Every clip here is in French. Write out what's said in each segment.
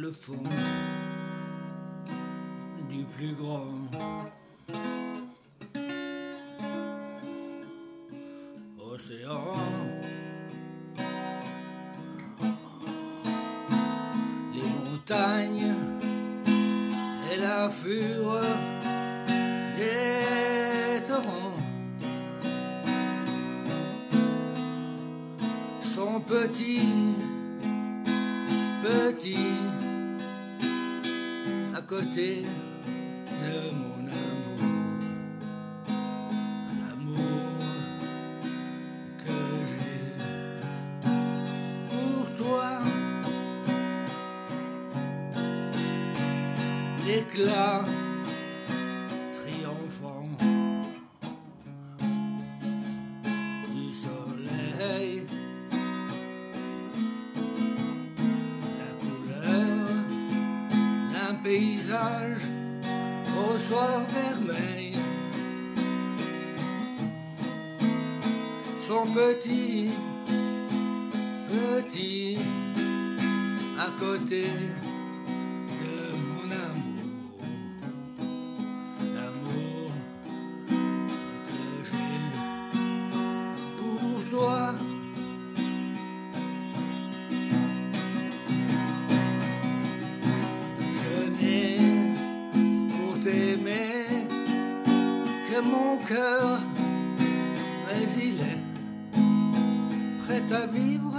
le fond du plus grand. Océan. Les montagnes et la fureur des torrents sont petits, petits à côté de mon soir vermeil. Son petit, petit, à côté mon cœur, mais il est prêt à vivre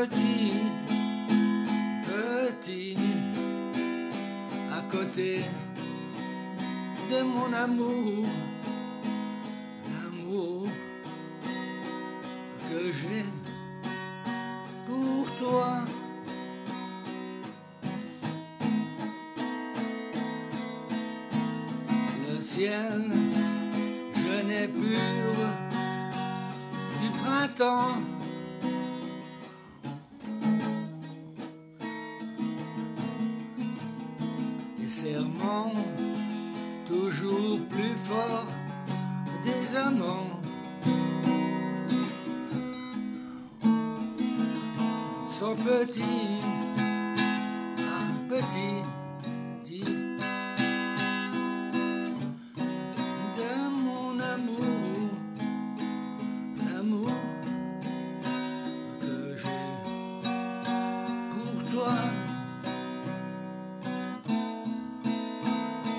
petit, petit, à côté de mon amour, l'amour que j'ai pour toi. Le ciel, je n'ai pur du printemps. Des amants. Sont petits, un petit, dit de mon amour, l'amour que j'ai pour toi.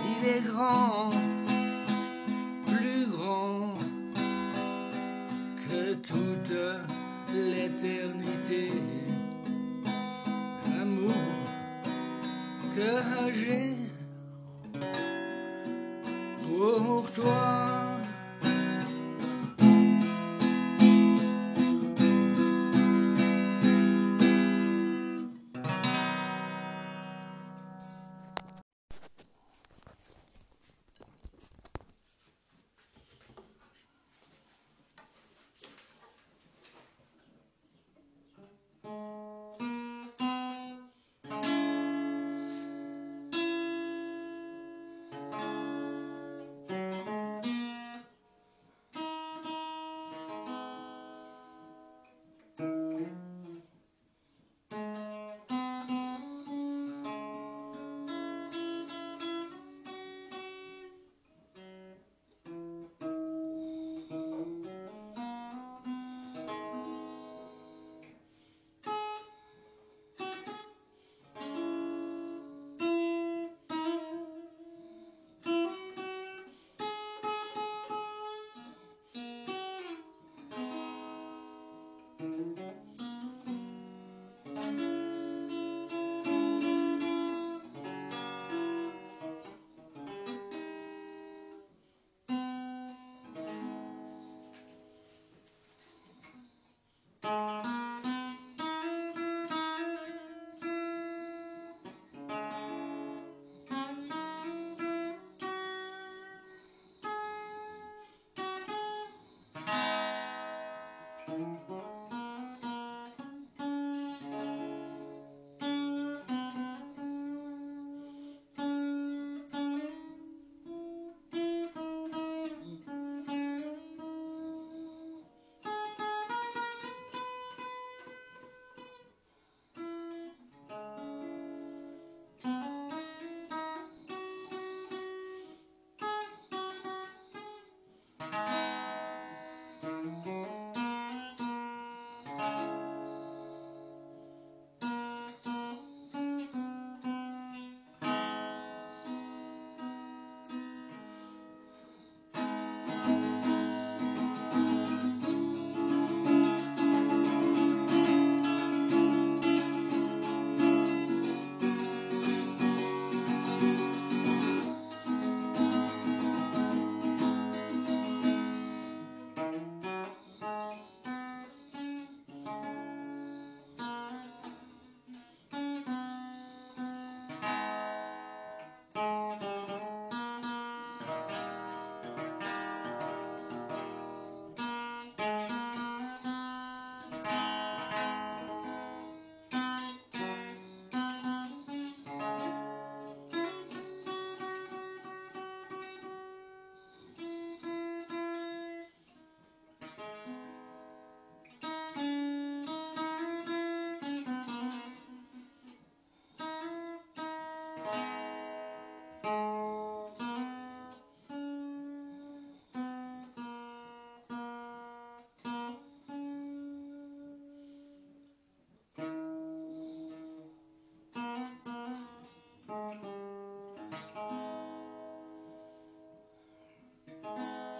Il est grand, l'éternité. L'amour que pour toi.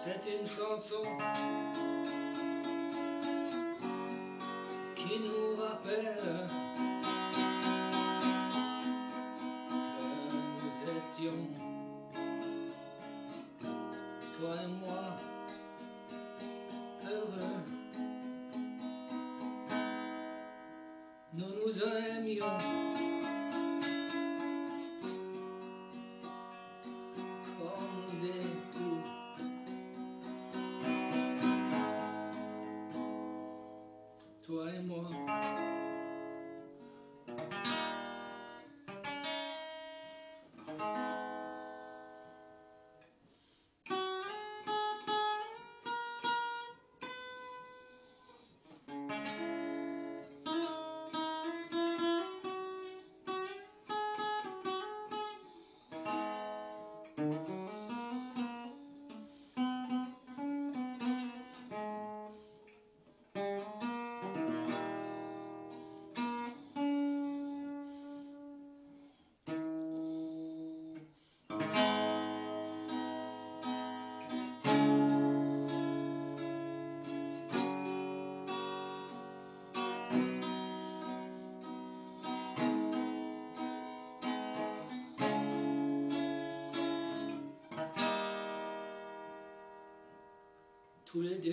C'est une chanson qui nous rappelle que nous étions, toi et moi, heureux. Nous nous aimions. Toi et tous les deux.